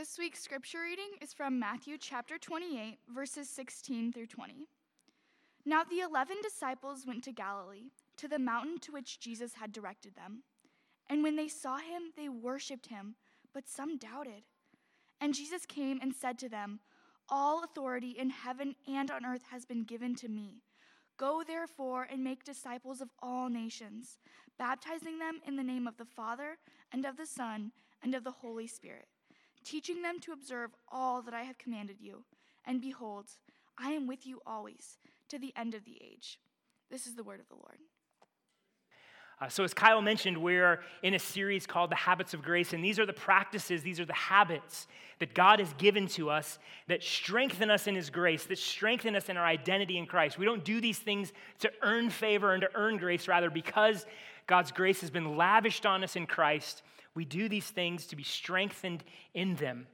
This week's scripture reading is from Matthew chapter 28, verses 16 through 20. Now the eleven disciples went to Galilee, to the mountain to which Jesus had directed them. And when they saw him, they worshipped him, but some doubted. And Jesus came and said to them, All authority in heaven and on earth has been given to me. Go therefore and make disciples of all nations, baptizing them in the name of the Father, and of the Son, and of the Holy Spirit teaching them to observe all that I have commanded you. And behold, I am with you always to the end of the age. This is the word of the Lord. Uh, so, as Kyle mentioned, we're in a series called The Habits of Grace, and these are the practices, these are the habits that God has given to us that strengthen us in His grace, that strengthen us in our identity in Christ. We don't do these things to earn favor and to earn grace, rather, because God's grace has been lavished on us in Christ we do these things to be strengthened in them.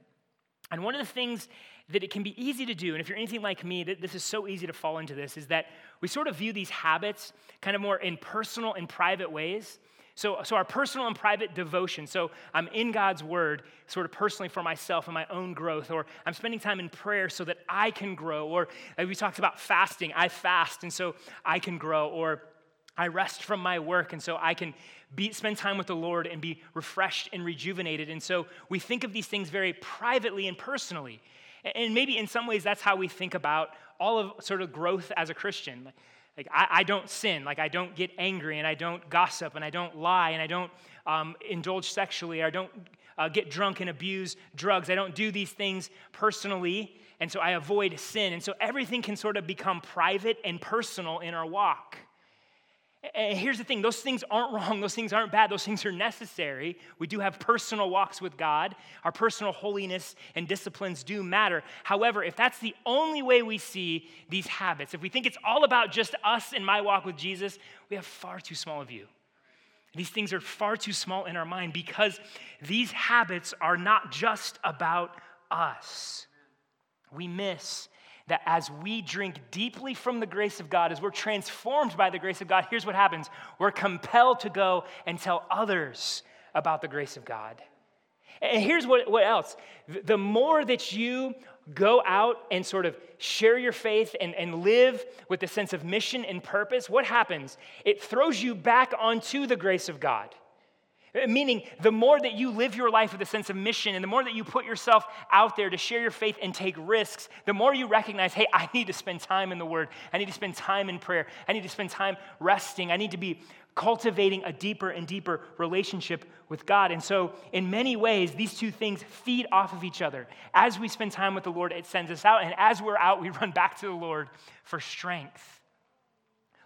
And one of the things that it can be easy to do, and if you're anything like me, that this is so easy to fall into this, is that we sort of view these habits kind of more in personal and private ways. So, so our personal and private devotion. So I'm in God's word, sort of personally for myself and my own growth, or I'm spending time in prayer so that I can grow. Or like we talked about fasting, I fast, and so I can grow. Or I rest from my work, and so I can be, spend time with the Lord and be refreshed and rejuvenated. And so we think of these things very privately and personally. And maybe in some ways that's how we think about all of sort of growth as a Christian. Like, like I, I, don't sin, like I don't get angry, and I don't gossip, and I don't lie, and I don't um, indulge sexually, I don't uh, get drunk and abuse drugs. I don't do these things personally, and so I avoid sin. And so everything can sort of become private and personal in our walk. And here's the thing those things aren't wrong, those things aren't bad, those things are necessary. We do have personal walks with God. Our personal holiness and disciplines do matter. However, if that's the only way we see these habits, if we think it's all about just us and my walk with Jesus, we have far too small a view. These things are far too small in our mind because these habits are not just about us. We miss that as we drink deeply from the grace of God, as we're transformed by the grace of God, here's what happens we're compelled to go and tell others about the grace of God. And here's what, what else the more that you go out and sort of share your faith and, and live with a sense of mission and purpose, what happens? It throws you back onto the grace of God. Meaning, the more that you live your life with a sense of mission and the more that you put yourself out there to share your faith and take risks, the more you recognize, hey, I need to spend time in the Word. I need to spend time in prayer. I need to spend time resting. I need to be cultivating a deeper and deeper relationship with God. And so, in many ways, these two things feed off of each other. As we spend time with the Lord, it sends us out. And as we're out, we run back to the Lord for strength.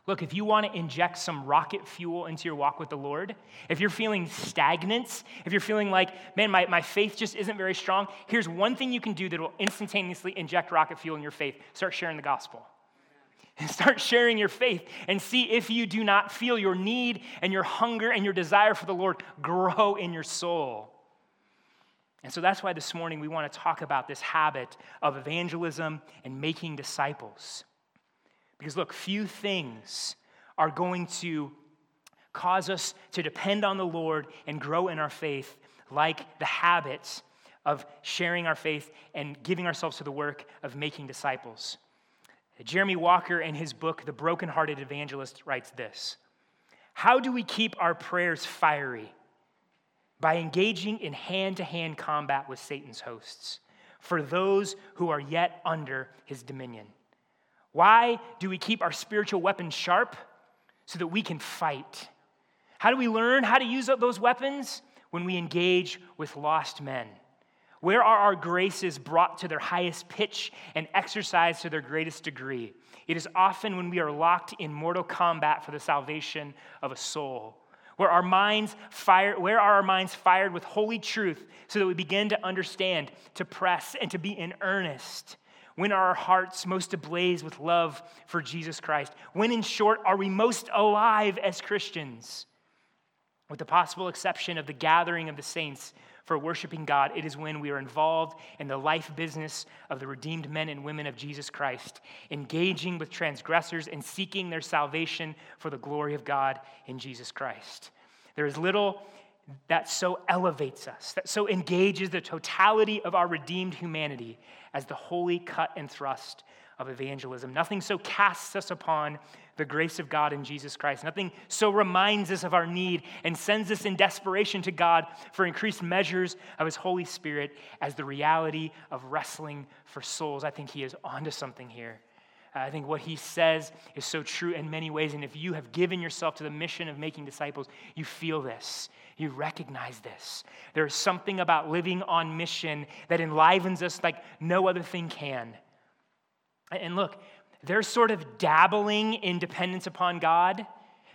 Look, if you want to inject some rocket fuel into your walk with the Lord, if you're feeling stagnant, if you're feeling like, man, my, my faith just isn't very strong, here's one thing you can do that will instantaneously inject rocket fuel in your faith start sharing the gospel. And start sharing your faith and see if you do not feel your need and your hunger and your desire for the Lord grow in your soul. And so that's why this morning we want to talk about this habit of evangelism and making disciples. Because look, few things are going to cause us to depend on the Lord and grow in our faith like the habits of sharing our faith and giving ourselves to the work of making disciples. Jeremy Walker, in his book, The Brokenhearted Evangelist, writes this How do we keep our prayers fiery? By engaging in hand to hand combat with Satan's hosts for those who are yet under his dominion. Why do we keep our spiritual weapons sharp? So that we can fight. How do we learn how to use those weapons? When we engage with lost men. Where are our graces brought to their highest pitch and exercised to their greatest degree? It is often when we are locked in mortal combat for the salvation of a soul. Where, our minds fire, where are our minds fired with holy truth so that we begin to understand, to press, and to be in earnest? When are our hearts most ablaze with love for Jesus Christ? When, in short, are we most alive as Christians? With the possible exception of the gathering of the saints for worshiping God, it is when we are involved in the life business of the redeemed men and women of Jesus Christ, engaging with transgressors and seeking their salvation for the glory of God in Jesus Christ. There is little that so elevates us, that so engages the totality of our redeemed humanity as the holy cut and thrust of evangelism. Nothing so casts us upon the grace of God in Jesus Christ. Nothing so reminds us of our need and sends us in desperation to God for increased measures of His Holy Spirit as the reality of wrestling for souls. I think He is onto something here. I think what he says is so true in many ways. And if you have given yourself to the mission of making disciples, you feel this. You recognize this. There is something about living on mission that enlivens us like no other thing can. And look, they're sort of dabbling in dependence upon God.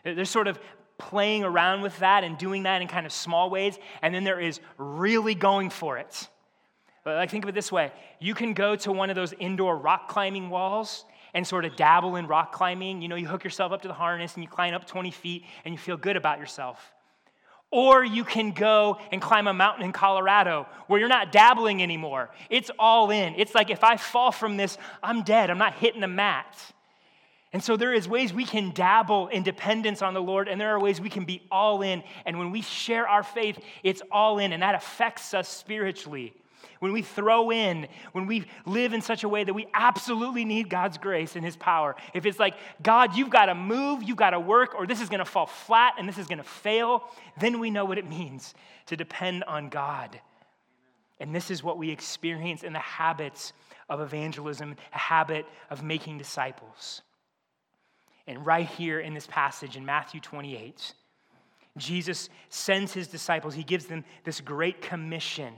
They're sort of playing around with that and doing that in kind of small ways. And then there is really going for it. Like think of it this way you can go to one of those indoor rock climbing walls and sort of dabble in rock climbing. You know, you hook yourself up to the harness and you climb up 20 feet and you feel good about yourself. Or you can go and climb a mountain in Colorado where you're not dabbling anymore. It's all in. It's like if I fall from this, I'm dead. I'm not hitting the mat. And so there is ways we can dabble in dependence on the Lord, and there are ways we can be all in. And when we share our faith, it's all in, and that affects us spiritually when we throw in, when we live in such a way that we absolutely need God's grace and His power, if it's like, God, you've got to move, you've got to work, or this is going to fall flat and this is going to fail, then we know what it means to depend on God. And this is what we experience in the habits of evangelism, a habit of making disciples. And right here in this passage in Matthew 28, Jesus sends his disciples, he gives them this great commission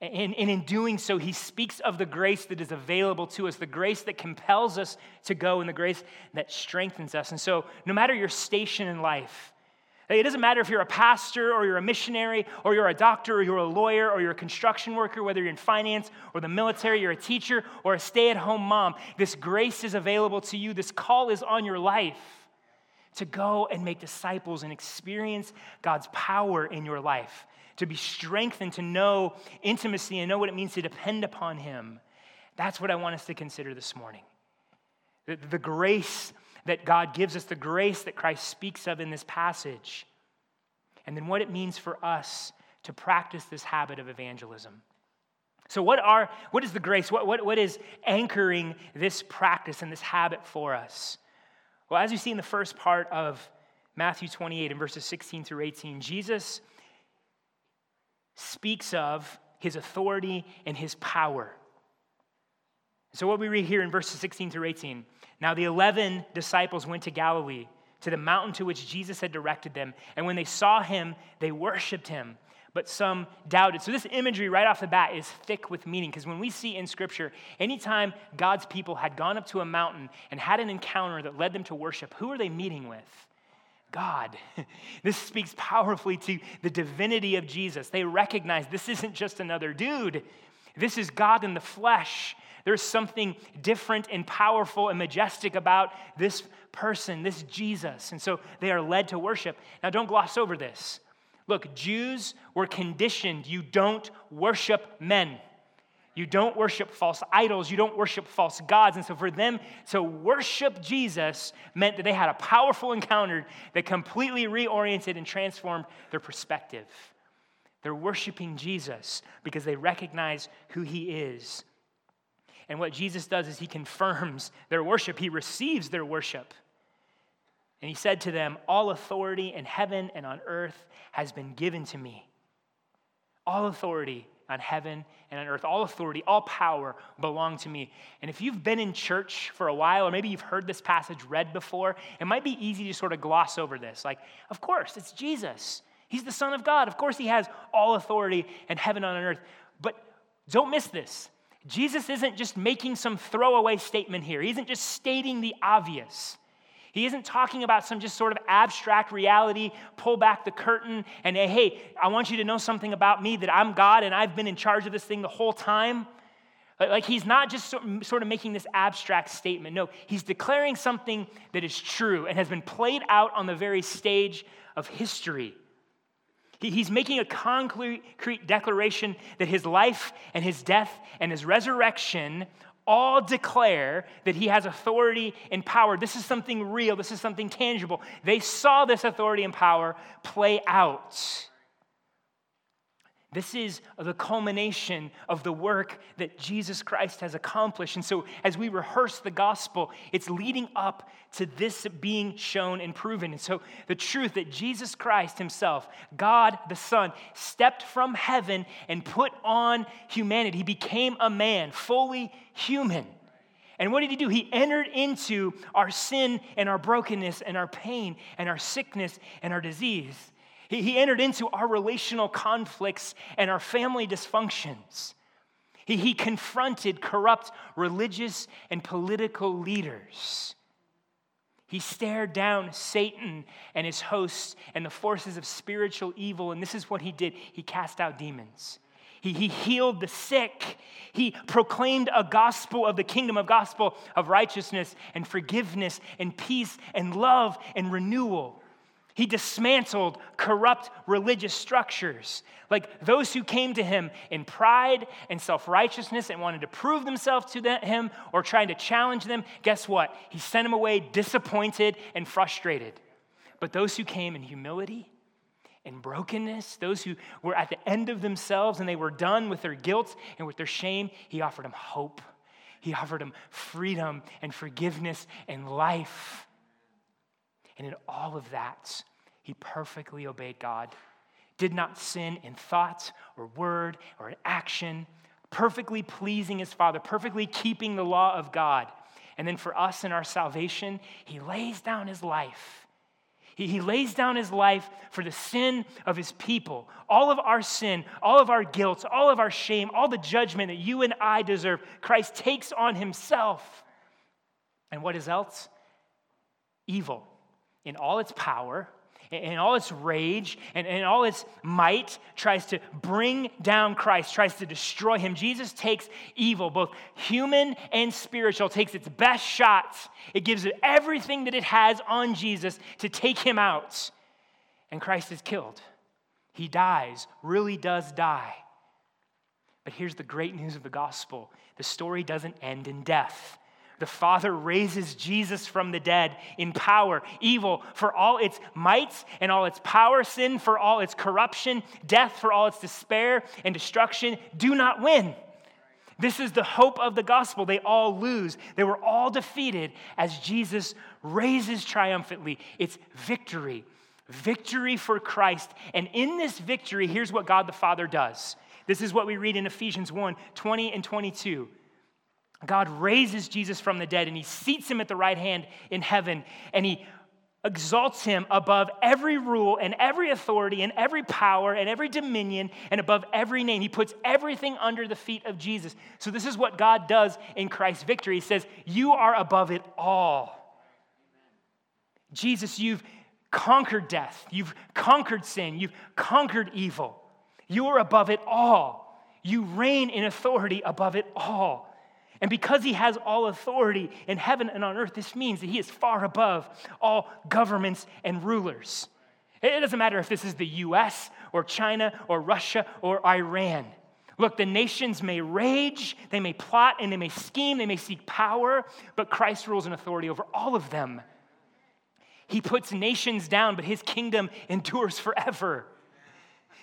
and, and, in doing so, he speaks of the grace that is available to us, the grace that compels us to go, and the grace that strengthens us. And so, no matter your station in life, it doesn't matter if you're a pastor or you're a missionary or you're a doctor or you're a lawyer or you're a construction worker, whether you're in finance or the military, you're a teacher or a stay at home mom. This grace is available to you. This call is on your life to go and make disciples and experience God's power in your life to be strengthened, to know intimacy and know what it means to depend upon Him. That's what I want us to consider this morning. The, the grace that God gives us, the grace that Christ speaks of in this passage, and then what it means for us to practice this habit of evangelism. So, what, are, what is the grace? What, what, what is anchoring this practice and this habit for us? Well, as you see in the first part of Matthew 28 and verses 16 through 18, Jesus speaks of his authority and his power. So, what we read here in verses 16 through 18 now the 11 disciples went to Galilee, to the mountain to which Jesus had directed them. And when they saw him, they worshiped him, but some doubted. So, this imagery right off the bat is thick with meaning because when we see in Scripture, anytime God's people had gone up to a mountain and had an encounter that led them to worship, who are they meeting with? God. This speaks powerfully to the divinity of Jesus. They recognize this isn't just another dude, this is God in the flesh. There's something different and powerful and majestic about this person, this Jesus. And so they are led to worship. Now, don't gloss over this. Look, Jews were conditioned you don't worship men. You don't worship false idols. You don't worship false gods. And so for them to worship Jesus meant that they had a powerful encounter that completely reoriented and transformed their perspective. They're worshiping Jesus because they recognize who he is. And what Jesus does is he confirms their worship, he receives their worship. And he said to them, All authority in heaven and on earth has been given to me. All authority on heaven and on earth. All authority, all power belong to me. And if you've been in church for a while, or maybe you've heard this passage read before, it might be easy to sort of gloss over this. Like, of course, it's Jesus. He's the Son of God. Of course, He has all authority in heaven and on earth. But don't miss this. Jesus isn't just making some throwaway statement here, He isn't just stating the obvious. He isn't talking about some just sort of abstract reality, pull back the curtain, and hey, I want you to know something about me that I'm God and I've been in charge of this thing the whole time. Like he's not just sort of making this abstract statement. No, he's declaring something that is true and has been played out on the very stage of history. He's making a concrete declaration that his life and his death and his resurrection all declare that he has authority and power. This is something real, this is something tangible. They saw this authority and power play out. This is the culmination of the work that Jesus Christ has accomplished. And so, as we rehearse the gospel, it's leading up to this being shown and proven. And so, the truth that Jesus Christ Himself, God the Son, stepped from heaven and put on humanity. He became a man, fully human. And what did He do? He entered into our sin and our brokenness and our pain and our sickness and our disease. He, he entered into our relational conflicts and our family dysfunctions. He, he confronted corrupt religious and political leaders. He stared down Satan and his hosts and the forces of spiritual evil, and this is what he did he cast out demons. He, he healed the sick. He proclaimed a gospel of the kingdom, of gospel of righteousness and forgiveness and peace and love and renewal. He dismantled corrupt religious structures. Like those who came to him in pride and self righteousness and wanted to prove themselves to him or trying to challenge them, guess what? He sent them away disappointed and frustrated. But those who came in humility and brokenness, those who were at the end of themselves and they were done with their guilt and with their shame, he offered them hope. He offered them freedom and forgiveness and life. And in all of that, he perfectly obeyed God, did not sin in thought or word or in action, perfectly pleasing his Father, perfectly keeping the law of God. And then for us in our salvation, he lays down his life. He, he lays down his life for the sin of his people. All of our sin, all of our guilt, all of our shame, all the judgment that you and I deserve, Christ takes on himself. And what is else? Evil in all its power and all its rage and, and all its might tries to bring down Christ, tries to destroy him. Jesus takes evil, both human and spiritual, takes its best shots. It gives it everything that it has on Jesus to take him out. And Christ is killed. He dies, really does die. But here's the great news of the gospel the story doesn't end in death the Father raises Jesus from the dead in power, evil for all its mights and all its power, sin for all its corruption, death for all its despair and destruction, do not win. This is the hope of the gospel. They all lose. They were all defeated as Jesus raises triumphantly. It's victory, victory for Christ. And in this victory, here's what God the Father does. This is what we read in Ephesians 1 20 and 22. God raises Jesus from the dead and he seats him at the right hand in heaven and he exalts him above every rule and every authority and every power and every dominion and above every name. He puts everything under the feet of Jesus. So, this is what God does in Christ's victory. He says, You are above it all. Jesus, you've conquered death, you've conquered sin, you've conquered evil. You are above it all. You reign in authority above it all. And because he has all authority in heaven and on earth, this means that he is far above all governments and rulers. It doesn't matter if this is the US or China or Russia or Iran. Look, the nations may rage, they may plot, and they may scheme, they may seek power, but Christ rules in authority over all of them. He puts nations down, but his kingdom endures forever.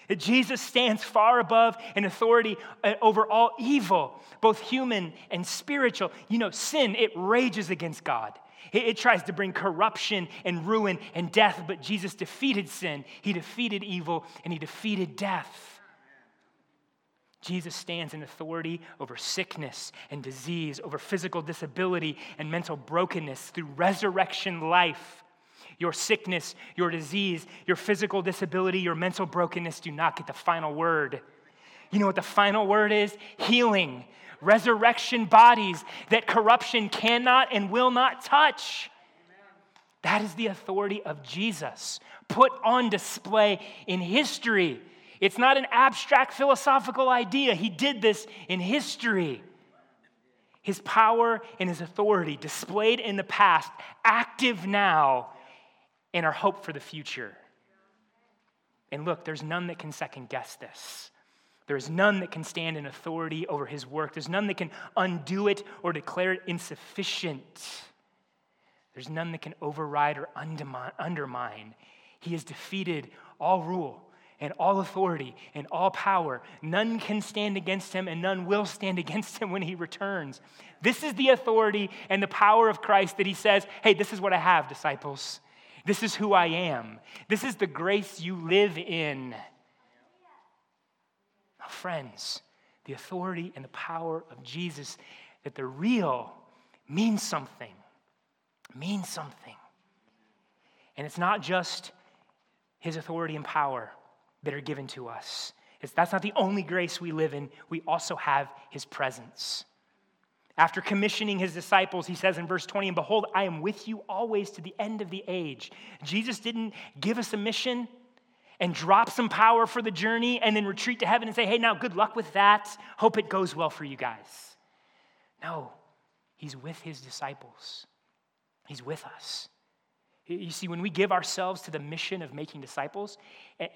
That Jesus stands far above in authority uh, over all evil, both human and spiritual. You know, sin, it rages against God. It, it tries to bring corruption and ruin and death, but Jesus defeated sin. He defeated evil and he defeated death. Jesus stands in authority over sickness and disease, over physical disability and mental brokenness through resurrection life. Your sickness, your disease, your physical disability, your mental brokenness do not get the final word. You know what the final word is? Healing, resurrection bodies that corruption cannot and will not touch. That is the authority of Jesus, put on display in history. It's not an abstract philosophical idea. He did this in history. His power and his authority displayed in the past, active now and our hope for the future. And look, there's none that can second guess this. There is none that can stand in authority over his work. There's none that can undo it or declare it insufficient. There's none that can override or undermine. He has defeated all rule and all authority and all power. None can stand against him, and none will stand against him when he returns. This is the authority and the power of Christ that he says, Hey, this is what I have, disciples. This is who I am. This is the grace you live in. Now, friends, the authority and the power of Jesus, that the real means something. Means something. And it's not just his authority and power that are given to us. It's, that's not the only grace we live in, we also have his presence. After commissioning his disciples, he says in verse 20, And behold, I am with you always to the end of the age. Jesus didn't give us a mission and drop some power for the journey and then retreat to heaven and say, Hey, now good luck with that. Hope it goes well for you guys. No, he's with his disciples, he's with us. You see, when we give ourselves to the mission of making disciples,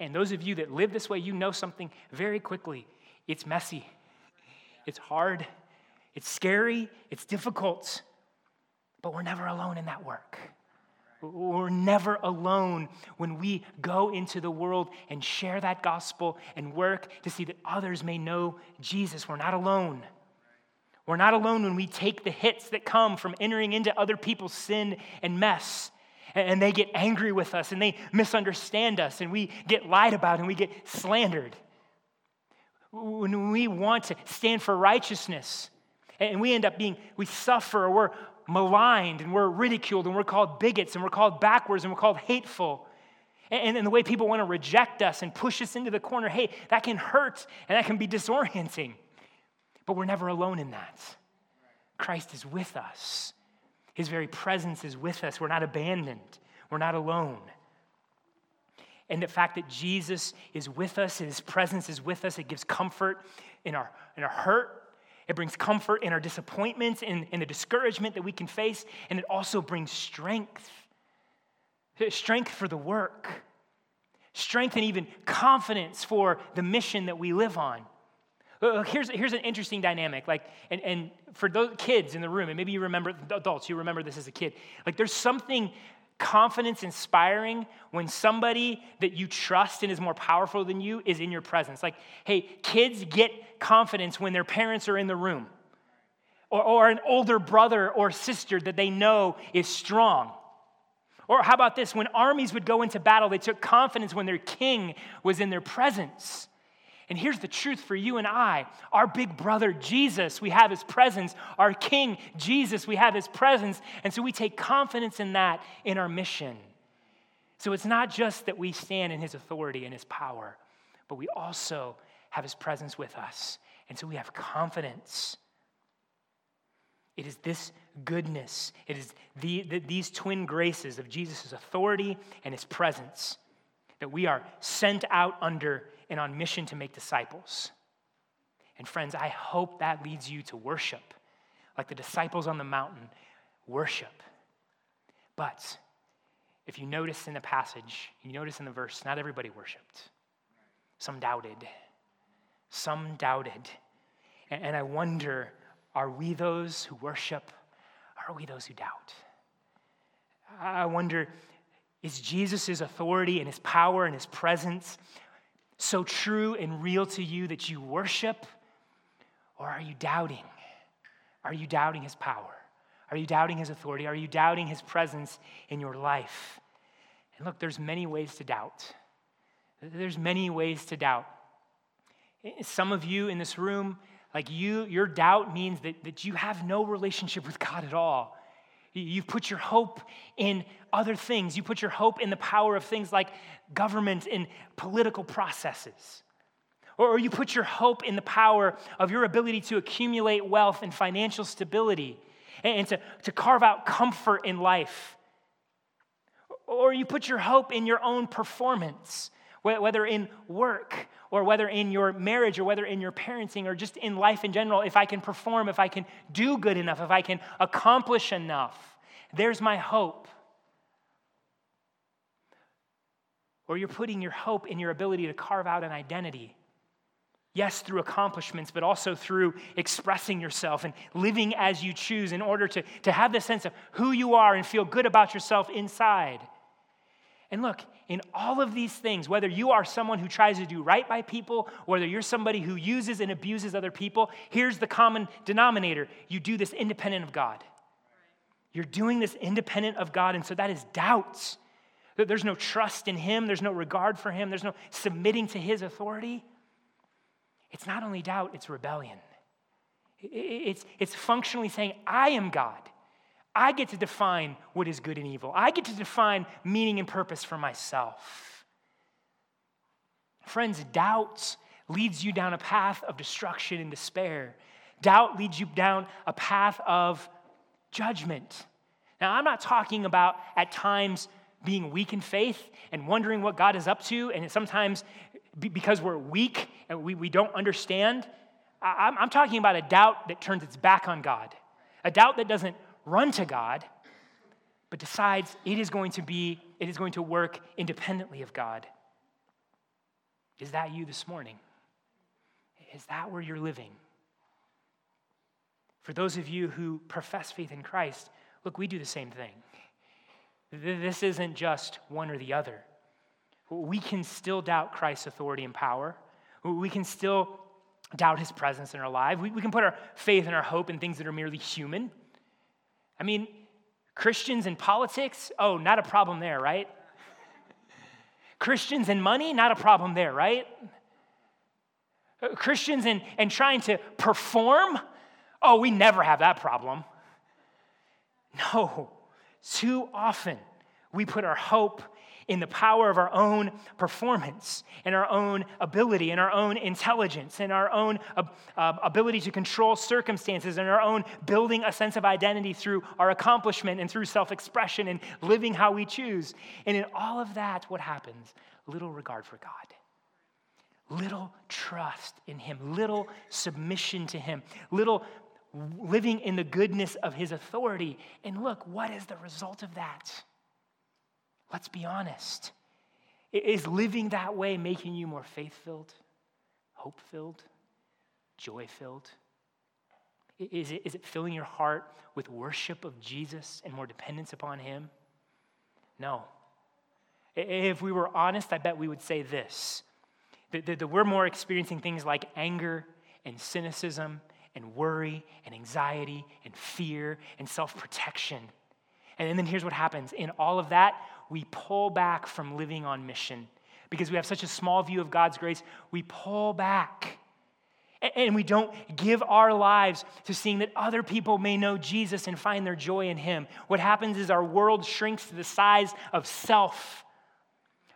and those of you that live this way, you know something very quickly. It's messy, it's hard, it's scary, it's difficult, but we're never alone in that work. We're never alone when we go into the world and share that gospel and work to see that others may know Jesus. We're not alone. We're not alone when we take the hits that come from entering into other people's sin and mess and they get angry with us and they misunderstand us and we get lied about and we get slandered. When we want to stand for righteousness and we end up being, we suffer or we're maligned and we're ridiculed and we're called bigots and we're called backwards and we're called hateful. And, and the way people want to reject us and push us into the corner, hey, that can hurt and that can be disorienting. But we're never alone in that. Christ is with us. His very presence is with us. We're not abandoned, we're not alone. And the fact that Jesus is with us, his presence is with us, it gives comfort in our, in our hurt. It brings comfort in our disappointments, in, in the discouragement that we can face, and it also brings strength strength for the work, strength and even confidence for the mission that we live on. Here's, here's an interesting dynamic. Like, and, and for those kids in the room, and maybe you remember, adults, you remember this as a kid. Like, there's something confidence inspiring when somebody that you trust and is more powerful than you is in your presence. Like, hey, kids get confidence when their parents are in the room, or, or an older brother or sister that they know is strong. Or how about this? When armies would go into battle, they took confidence when their king was in their presence. And here's the truth for you and I our big brother Jesus, we have his presence. Our king Jesus, we have his presence. And so we take confidence in that in our mission. So it's not just that we stand in his authority and his power, but we also have his presence with us. And so we have confidence. It is this goodness, it is the, the, these twin graces of Jesus' authority and his presence that we are sent out under and on mission to make disciples. And friends, I hope that leads you to worship, like the disciples on the mountain worship. But if you notice in the passage, you notice in the verse, not everybody worshiped. Some doubted. Some doubted. And I wonder are we those who worship? Are we those who doubt? I wonder is Jesus' authority and his power and his presence so true and real to you that you worship? Or are you doubting? Are you doubting his power? Are you doubting his authority? Are you doubting his presence in your life? And look, there's many ways to doubt. There's many ways to doubt. Some of you in this room, like you, your doubt means that, that you have no relationship with God at all. You've put your hope in other things. You put your hope in the power of things like government and political processes. Or you put your hope in the power of your ability to accumulate wealth and financial stability and to, to carve out comfort in life. Or you put your hope in your own performance, whether in work or whether in your marriage or whether in your parenting or just in life in general. If I can perform, if I can do good enough, if I can accomplish enough, there's my hope. Or you're putting your hope in your ability to carve out an identity Yes, through accomplishments, but also through expressing yourself and living as you choose in order to, to have the sense of who you are and feel good about yourself inside. And look, in all of these things, whether you are someone who tries to do right by people, whether you're somebody who uses and abuses other people, here's the common denominator you do this independent of God. You're doing this independent of God, and so that is doubts. There's no trust in Him, there's no regard for Him, there's no submitting to His authority. It's not only doubt, it's rebellion. It's, it's functionally saying, I am God. I get to define what is good and evil. I get to define meaning and purpose for myself. Friends, doubt leads you down a path of destruction and despair. Doubt leads you down a path of judgment. Now, I'm not talking about at times being weak in faith and wondering what God is up to, and sometimes because we're weak and we, we don't understand. I'm, I'm talking about a doubt that turns its back on God, a doubt that doesn't run to God, but decides it is going to be, it is going to work independently of God. Is that you this morning? Is that where you're living? For those of you who profess faith in Christ, look, we do the same thing. This isn't just one or the other we can still doubt Christ's authority and power. We can still doubt his presence in our life. We, we can put our faith and our hope in things that are merely human. I mean, Christians in politics, oh, not a problem there, right? Christians and money, not a problem there, right? Christians and, and trying to perform, oh, we never have that problem. No, too often we put our hope in the power of our own performance and our own ability and our own intelligence and our own uh, ability to control circumstances and our own building a sense of identity through our accomplishment and through self expression and living how we choose. And in all of that, what happens? Little regard for God, little trust in Him, little submission to Him, little living in the goodness of His authority. And look, what is the result of that? Let's be honest. Is living that way making you more faith filled, hope filled, joy filled? Is it, is it filling your heart with worship of Jesus and more dependence upon Him? No. If we were honest, I bet we would say this that, that, we're more experiencing things like anger and cynicism and worry and anxiety and fear and self protection. And then here's what happens in all of that, we pull back from living on mission because we have such a small view of God's grace. We pull back and we don't give our lives to seeing that other people may know Jesus and find their joy in Him. What happens is our world shrinks to the size of self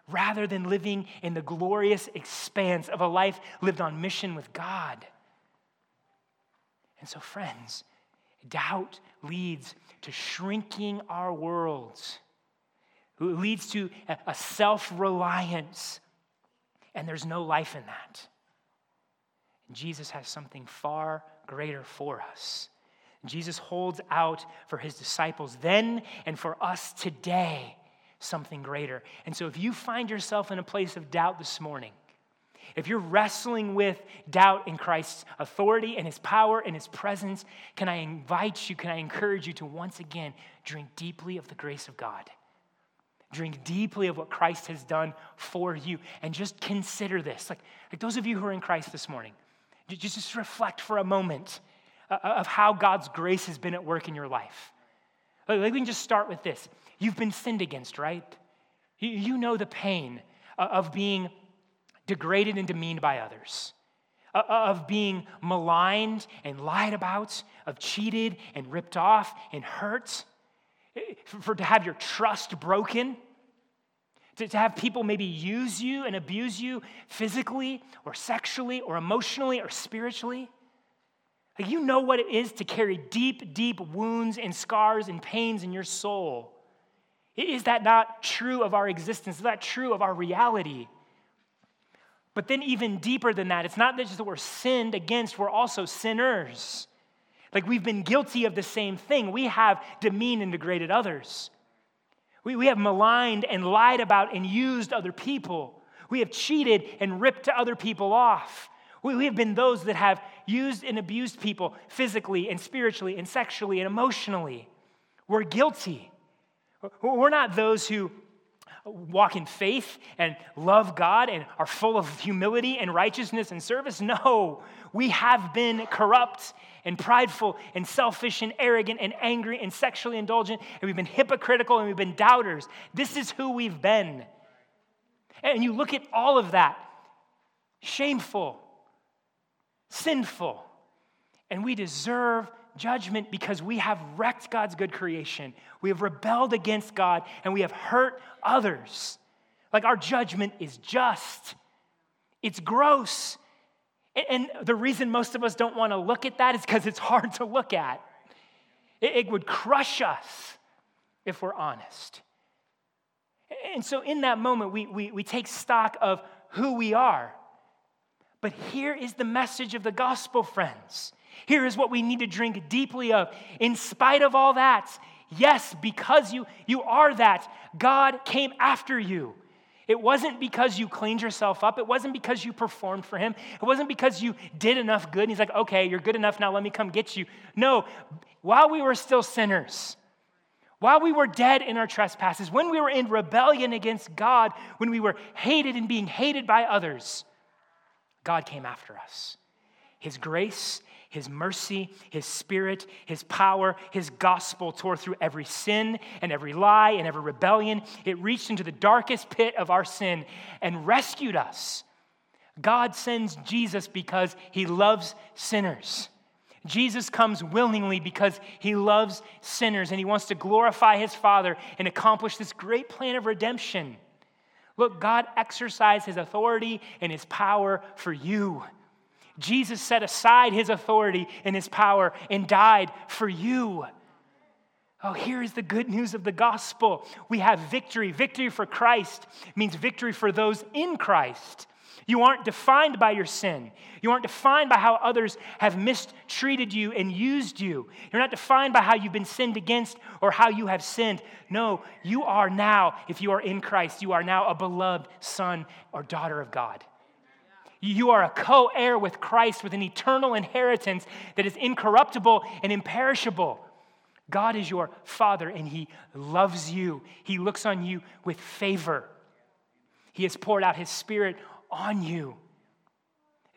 rather than living in the glorious expanse of a life lived on mission with God. And so, friends, doubt leads to shrinking our worlds who leads to a self reliance. And there's no life in that. Jesus has something far greater for us. Jesus holds out for his disciples then and for us today something greater. And so if you find yourself in a place of doubt this morning, if you're wrestling with doubt in Christ's authority and his power and his presence, can I invite you, can I encourage you to once again drink deeply of the grace of God? Drink deeply of what Christ has done for you. And just consider this. Like, like those of you who are in Christ this morning, just, just reflect for a moment uh, uh, of how God's grace has been at work in your life. Like, we can just start with this. You've been sinned against, right? You, you know the pain uh, of being degraded and demeaned by others, of being maligned and lied about, of cheated and ripped off and hurt for to have your trust broken, to, to have people maybe use you and abuse you physically or sexually or emotionally or spiritually. Like you know what it is to carry deep, deep wounds and scars and pains in your soul. Is that not true of our existence? Is that true of our reality? But then, even deeper than that, it's not just that we're sinned against, we're also sinners. Like we've been guilty of the same thing. We have demeaned and degraded others. We, we have maligned and lied about and used other people. We have cheated and ripped other people off. We we have been those that have used and abused people physically and spiritually and sexually and emotionally. We're guilty. We're not those who walk in faith and love God and are full of humility and righteousness and service. No, we have been corrupt and prideful and selfish and arrogant and angry and sexually indulgent, and we've been hypocritical and we've been doubters. This is who we've been. And you look at all of that shameful, sinful, and we deserve judgment because we have wrecked God's good creation. We have rebelled against God and we have hurt others. Like our judgment is just, it's gross. And the reason most of us don't want to look at that is because it's hard to look at. It would crush us if we're honest. And so, in that moment, we, we, we take stock of who we are. But here is the message of the gospel, friends. Here is what we need to drink deeply of. In spite of all that, yes, because you, you are that, God came after you. It wasn't because you cleaned yourself up. It wasn't because you performed for him. It wasn't because you did enough good. And he's like, okay, you're good enough now, let me come get you. No, while we were still sinners, while we were dead in our trespasses, when we were in rebellion against God, when we were hated and being hated by others, God came after us. His grace his mercy, His Spirit, His power, His gospel tore through every sin and every lie and every rebellion. It reached into the darkest pit of our sin and rescued us. God sends Jesus because He loves sinners. Jesus comes willingly because he loves sinners and he wants to glorify his Father and accomplish this great plan of redemption. Look, God exercised his authority and his power for you. Jesus set aside his authority and his power and died for you. Oh, here is the good news of the gospel. We have victory. Victory for Christ means victory for those in Christ. You aren't defined by your sin. You aren't defined by how others have mistreated you and used you. You're not defined by how you've been sinned against or how you have sinned. No, you are now, if you are in Christ, you are now a beloved son or daughter of God. You are a co heir with Christ with an eternal inheritance that is incorruptible and imperishable. God is your Father and He loves you. He looks on you with favor. He has poured out His Spirit on you.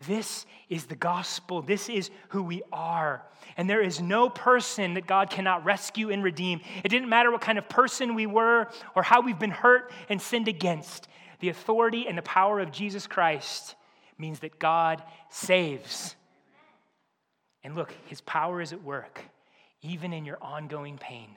This is the gospel. This is who we are. And there is no person that God cannot rescue and redeem. It didn't matter what kind of person we were or how we've been hurt and sinned against. The authority and the power of Jesus Christ means that God saves. And look, his power is at work, even in your ongoing pain,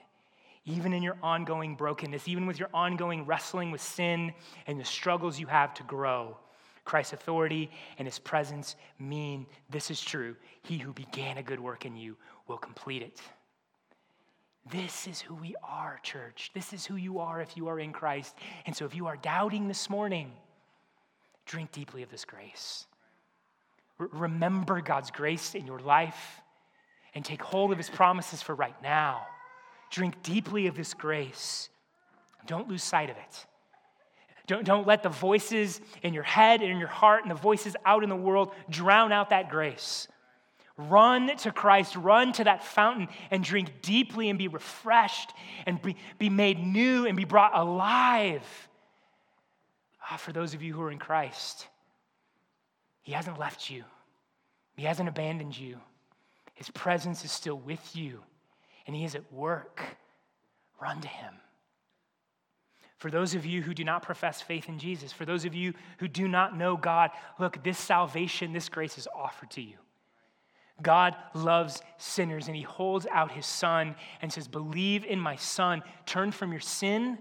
even in your ongoing brokenness, even with your ongoing wrestling with sin and the struggles you have to grow. Christ's authority and his presence mean this is true. He who began a good work in you will complete it. This is who we are, church. This is who you are if you are in Christ. And so if you are doubting this morning, Drink deeply of this grace. remember God's grace in your life and take hold of his promises for right now. Drink deeply of this grace. Don't lose sight of it. Don't, don't let the voices in your head and in your heart and the voices out in the world drown out that grace. Run to Christ, run to that fountain and drink deeply and be refreshed and be, be made new and be brought alive Ah, for those of you who are in Christ, He hasn't left you, He hasn't abandoned you. His presence is still with you, and He is at work. Run to Him. For those of you who do not profess faith in Jesus, for those of you who do not know God, look, this salvation, this grace is offered to you. God loves sinners and he holds out his son and says, Believe in my son. Turn from your sin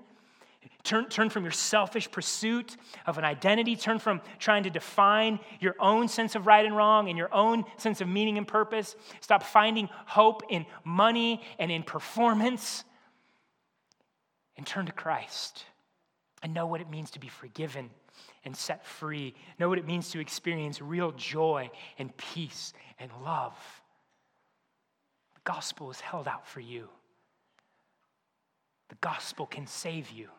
Turn, turn from your selfish pursuit of an identity. Turn from trying to define your own sense of right and wrong and your own sense of meaning and purpose. Stop finding hope in money and in performance. And turn to Christ and know what it means to be forgiven and set free. Know what it means to experience real joy and peace and love. The gospel is held out for you. The gospel can save you.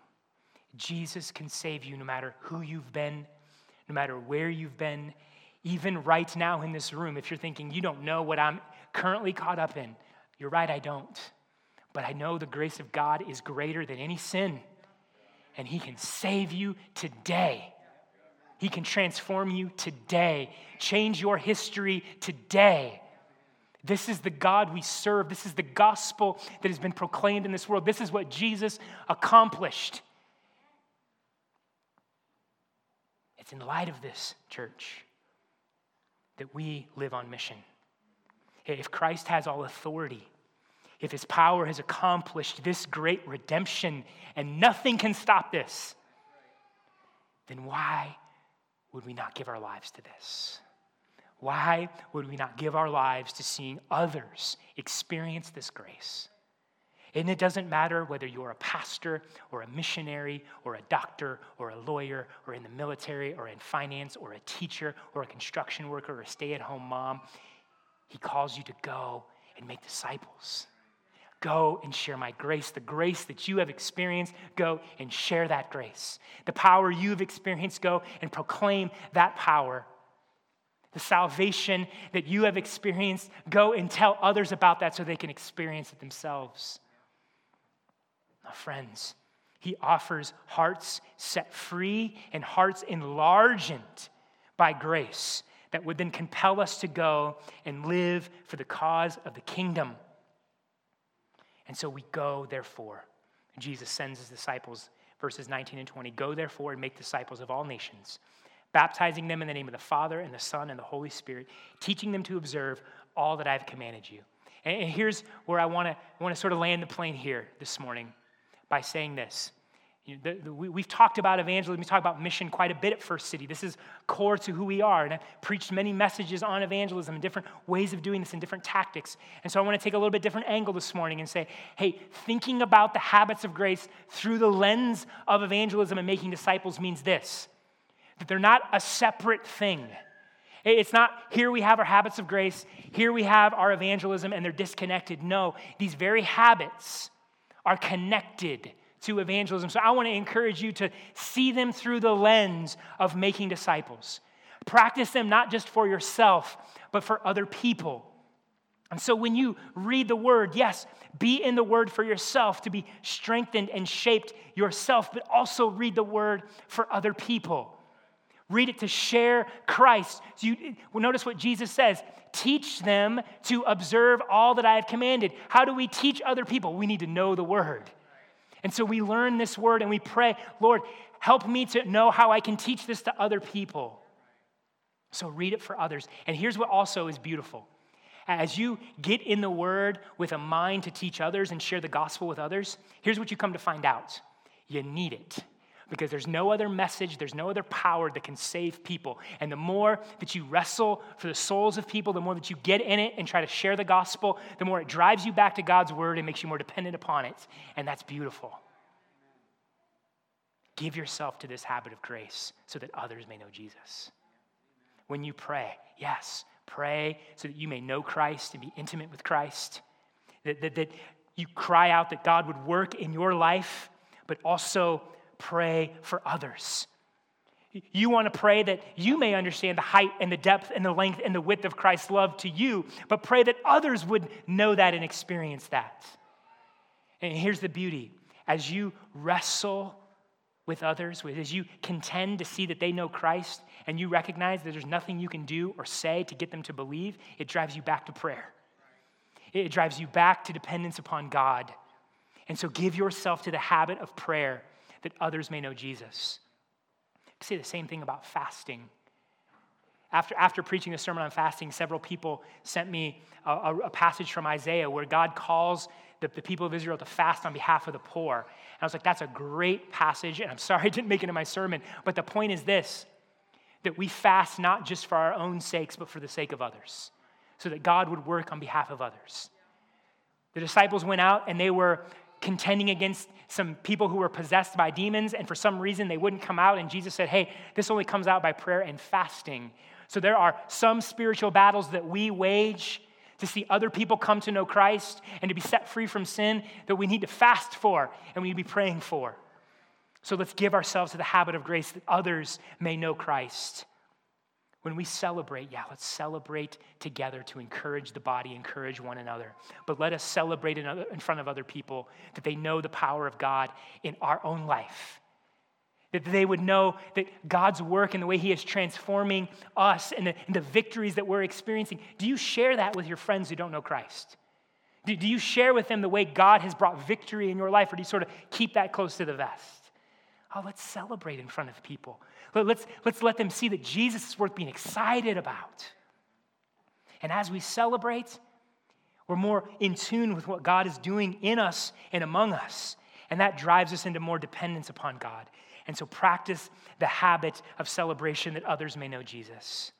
Jesus can save you no matter who you've been, no matter where you've been. Even right now in this room, if you're thinking you don't know what I'm currently caught up in, you're right, I don't. But I know the grace of God is greater than any sin, and He can save you today. He can transform you today, change your history today. This is the God we serve. This is the gospel that has been proclaimed in this world. This is what Jesus accomplished. It's in light of this, church, that we live on mission. If Christ has all authority, if his power has accomplished this great redemption and nothing can stop this, then why would we not give our lives to this? Why would we not give our lives to seeing others experience this grace? And it doesn't matter whether you're a pastor or a missionary or a doctor or a lawyer or in the military or in finance or a teacher or a construction worker or a stay at home mom. He calls you to go and make disciples. Go and share my grace, the grace that you have experienced. Go and share that grace. The power you've experienced, go and proclaim that power. The salvation that you have experienced, go and tell others about that so they can experience it themselves. Friends, he offers hearts set free and hearts enlarged by grace that would then compel us to go and live for the cause of the kingdom. And so we go, therefore. Jesus sends his disciples, verses 19 and 20 Go, therefore, and make disciples of all nations, baptizing them in the name of the Father, and the Son, and the Holy Spirit, teaching them to observe all that I've commanded you. And here's where I want to sort of land the plane here this morning by saying this you know, the, the, we, have talked about evangelism, we talked about mission quite a bit at First City. This is core to who we are. And I've preached many messages on evangelism and different ways of doing this and different tactics. And so I want to take a little bit different angle this morning and say, hey, thinking about the habits of grace through the lens of evangelism and making disciples means this that they're not a separate thing. It's not here we have our habits of grace, here we have our evangelism, and they're disconnected. No, these very habits are connected to evangelism. So I want to encourage you to see them through the lens of making disciples. Practice them not just for yourself, but for other people. And so when you read the word, yes, be in the word for yourself to be strengthened and shaped yourself, but also read the word for other people. Read it to share Christ. So you notice what Jesus says teach them to observe all that I have commanded. How do we teach other people? We need to know the word. And so we learn this word and we pray, Lord, help me to know how I can teach this to other people. So read it for others. And here's what also is beautiful. As you get in the word with a mind to teach others and share the gospel with others, here's what you come to find out you need it because there's no other message, there's no other power that can save people. And the more that you wrestle for the souls of people, the more that you get in it and try to share the gospel, the more it drives you back to God's word and makes you more dependent upon it. And that's beautiful. Give yourself to this habit of grace so that others may know Jesus. When you pray, yes, pray so that you may know Christ and be intimate with Christ. That, that, that you cry out that God would work in your life, but also pray for others. You want to pray that you may understand the height and the depth and the length and the width of Christ's love to you, but pray that others would know that and experience that. And here's the beauty as you wrestle with others, as you contend to see that they know Christ, and you recognize that there's nothing you can do or say to get them to believe, it drives you back to prayer. It drives you back to dependence upon God. And so give yourself to the habit of prayer that others may know Jesus. I say the same thing about fasting. After, after preaching a sermon on fasting, several people sent me a, a, a passage from Isaiah where God calls the, the, people of Israel to fast on behalf of the poor. And I was like, that's a great passage, and I'm sorry I didn't make it in my sermon. But the point is this that we fast not just for our own sakes, but for the sake of others, so that God would work on behalf of others. The disciples went out and they were contending against some people who were possessed by demons, and for some reason they wouldn't come out. And Jesus said, Hey, this only comes out by prayer and fasting. So there are some spiritual battles that we wage to see other people come to know Christ and to be set free from sin that we need to fast for and we need to be praying for. So let's give ourselves to the habit of grace that others may know Christ. When we celebrate, yeah, let's celebrate together to encourage the body, encourage one another. But let us celebrate in, front of other people that they know the power of God in our own life. That they would know that God's work and the way He is transforming us and the, and the victories that we're experiencing. Do you share that with your friends who don't know Christ? Do, do you share with them the way God has brought victory in your life, or do you sort of keep that close to the vest? Oh, let's celebrate in front of people. Let's, let's let them see that Jesus is worth being excited about. And as we celebrate, we're more in tune with what God is doing in us and among us. And that drives us into more dependence upon God. And so practice the habit of celebration that others may know Jesus.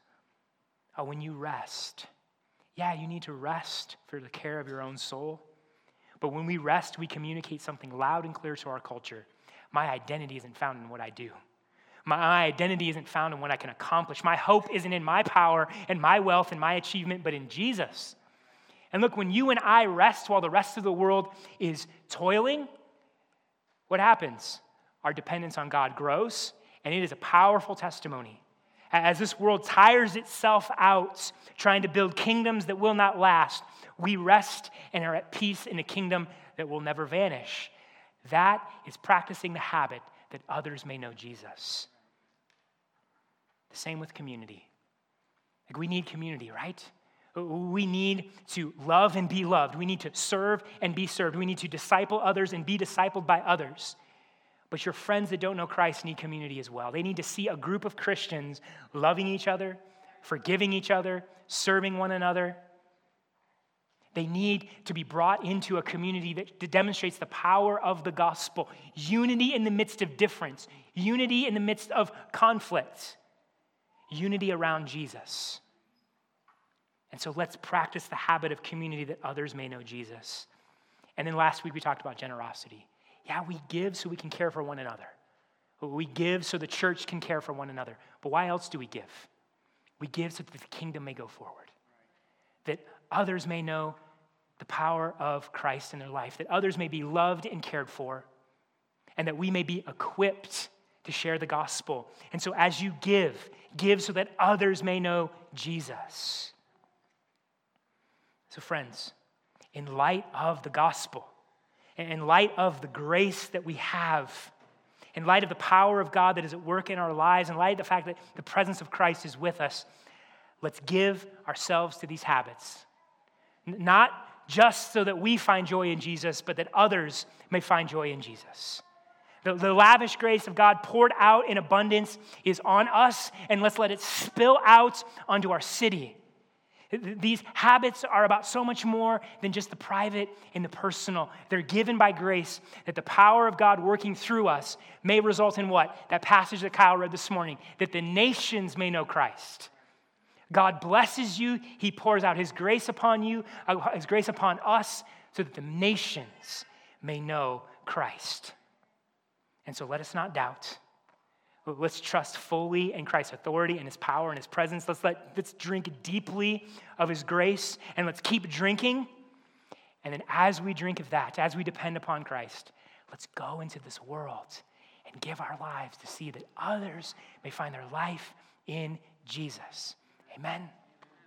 Oh, when you rest, yeah, you need to rest for the care of your own soul. But when we rest, we communicate something loud and clear to our culture. My identity isn't found in what I do. My identity isn't found in what I can accomplish. My hope isn't in my power and my wealth and my achievement, but in Jesus. And look, when you and I rest while the rest of the world is toiling, what happens? Our dependence on God grows, and it is a powerful testimony. As this world tires itself out trying to build kingdoms that will not last, we rest and are at peace in a kingdom that will never vanish. That is practicing the habit that others may know Jesus. The same with community. Like we need community, right? We need to love and be loved. We need to serve and be served. We need to disciple others and be discipled by others. But your friends that don't know Christ need community as well. They need to see a group of Christians loving each other, forgiving each other, serving one another. They need to be brought into a community that demonstrates the power of the gospel unity in the midst of difference, unity in the midst of conflict unity around Jesus. And so let's practice the habit of community that others may know Jesus. And then last week we talked about generosity. Yeah, we give so we can care for one another. We give so the church can care for one another. But why else do we give? We give so that the kingdom may go forward, that others may know the power of Christ in their life, that others may be loved and cared for, and that we may be equipped to share the gospel. And so as you give, give so that others may know Jesus. So, friends, in light of the gospel, in light of the grace that we have, in light of the power of God that is at work in our lives, in light of the fact that the presence of Christ is with us, let's give ourselves to these habits. Not just so that we find joy in Jesus, but that others may find joy in Jesus. The, the, lavish grace of God poured out in abundance is on us, and let's let it spill out onto our city. These habits are about so much more than just the private and the personal. They're given by grace that the power of God working through us may result in what? That passage that Kyle read this morning that the nations may know Christ. God blesses you, He pours out His grace upon you, uh, His grace upon us, so that the nations may know Christ. And so let us not doubt. Let's trust fully in Christ's authority and his power and his presence. Let's, let, let's drink deeply of his grace and let's keep drinking. And then, as we drink of that, as we depend upon Christ, let's go into this world and give our lives to see that others may find their life in Jesus. Amen.